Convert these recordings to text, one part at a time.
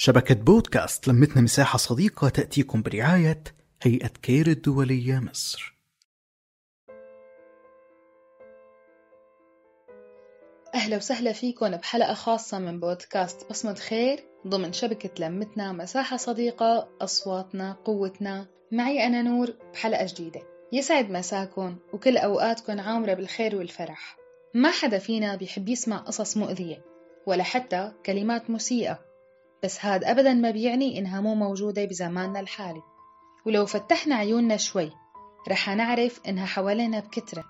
شبكة بودكاست لمتنا مساحة صديقة تأتيكم برعاية هيئة كير الدولية مصر. أهلا وسهلا فيكم بحلقة خاصة من بودكاست بصمة خير. ضمن شبكة لمتنا مساحة صديقة أصواتنا قوتنا. معي أنا نور بحلقة جديدة. يسعد مساكم وكل أوقاتكم عامرة بالخير والفرح. ما حدا فينا بيحب يسمع قصص مؤذية ولا حتى كلمات مسيئة بس هاد أبدا ما بيعني إنها مو موجودة بزماننا الحالي. ولو فتحنا عيوننا شوي رح نعرف إنها حوالينا بكترة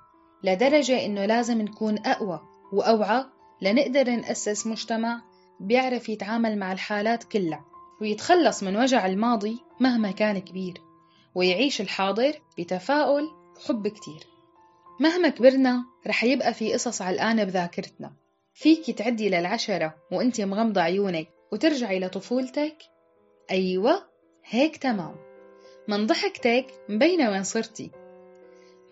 لدرجة إنه لازم نكون أقوى وأوعى لنقدر نأسس مجتمع بيعرف يتعامل مع الحالات كلها ويتخلص من وجع الماضي مهما كان كبير ويعيش الحاضر بتفاؤل وحب كتير. مهما كبرنا رح يبقى في قصص علقانة بذاكرتنا. فيك تعدي للعشرة وإنتي مغمضة عيونك. وترجعي لطفولتك أيوة هيك تمام. من ضحكتك مبينة وين صرتي.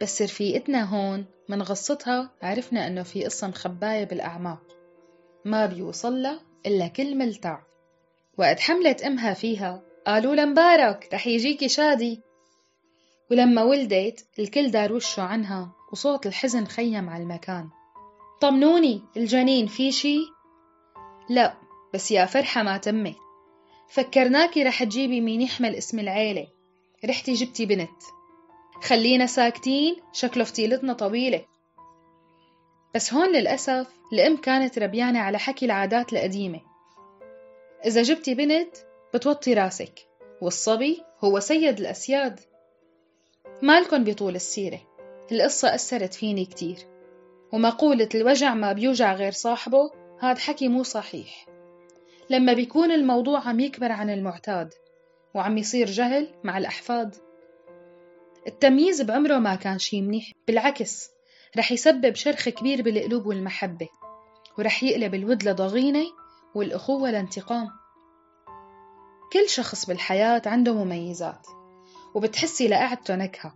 بس رفيقتنا هون من غصتها عرفنا إنه في قصة مخباية بالأعماق. ما بيوصلها إلا كل ملتع. وقت حملت أمها فيها قالوا لها مبارك رح يجيكي شادي. ولما ولدت الكل دار وشه عنها وصوت الحزن خيم على المكان. طمنوني الجنين في شي؟ لا بس يا فرحة ما تمت فكرناكي رح تجيبي مين يحمل اسم العيلة. رحتي جبتي بنت. خلينا ساكتين شكله فتيلتنا طويلة. بس هون للأسف الأم كانت ربيانة على حكي العادات القديمة. إذا جبتي بنت بتوطي راسك. والصبي هو سيد الأسياد. مالكن بطول السيرة. القصة أثرت فيني كتير. ومقولة الوجع ما بيوجع غير صاحبه هاد حكي مو صحيح. لما بيكون الموضوع عم يكبر عن المعتاد وعم يصير جهل مع الأحفاد. التمييز بعمره ما كان شي منيح بالعكس رح يسبب شرخ كبير بالقلوب والمحبة ورح يقلب الود لضغينة والأخوة لانتقام. كل شخص بالحياة عنده مميزات وبتحسي لقعدته نكهة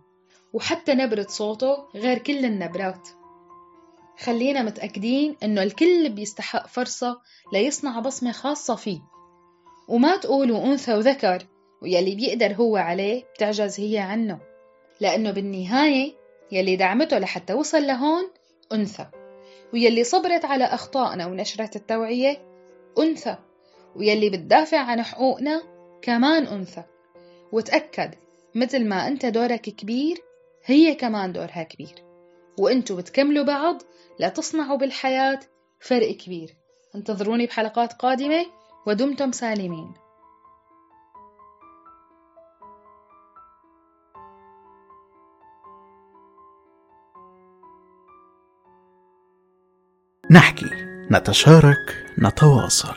وحتى نبرة صوته غير كل النبرات. خلينا متأكدين إنه الكل بيستحق فرصة ليصنع بصمة خاصة فيه. وما تقولوا أنثى وذكر ويلي بيقدر هو عليه بتعجز هي عنه. لأنه بالنهاية يلي دعمته لحتى وصل لهون أنثى. ويلي صبرت على أخطائنا ونشرت التوعية أنثى. ويلي بتدافع عن حقوقنا كمان أنثى. وتأكد مثل ما أنت دورك كبير هي كمان دورها كبير. وأنتوا بتكملوا بعض لتصنعوا بالحياة فرق كبير. انتظروني بحلقات قادمة ودمتم سالمين. نحكي نتشارك نتواصل.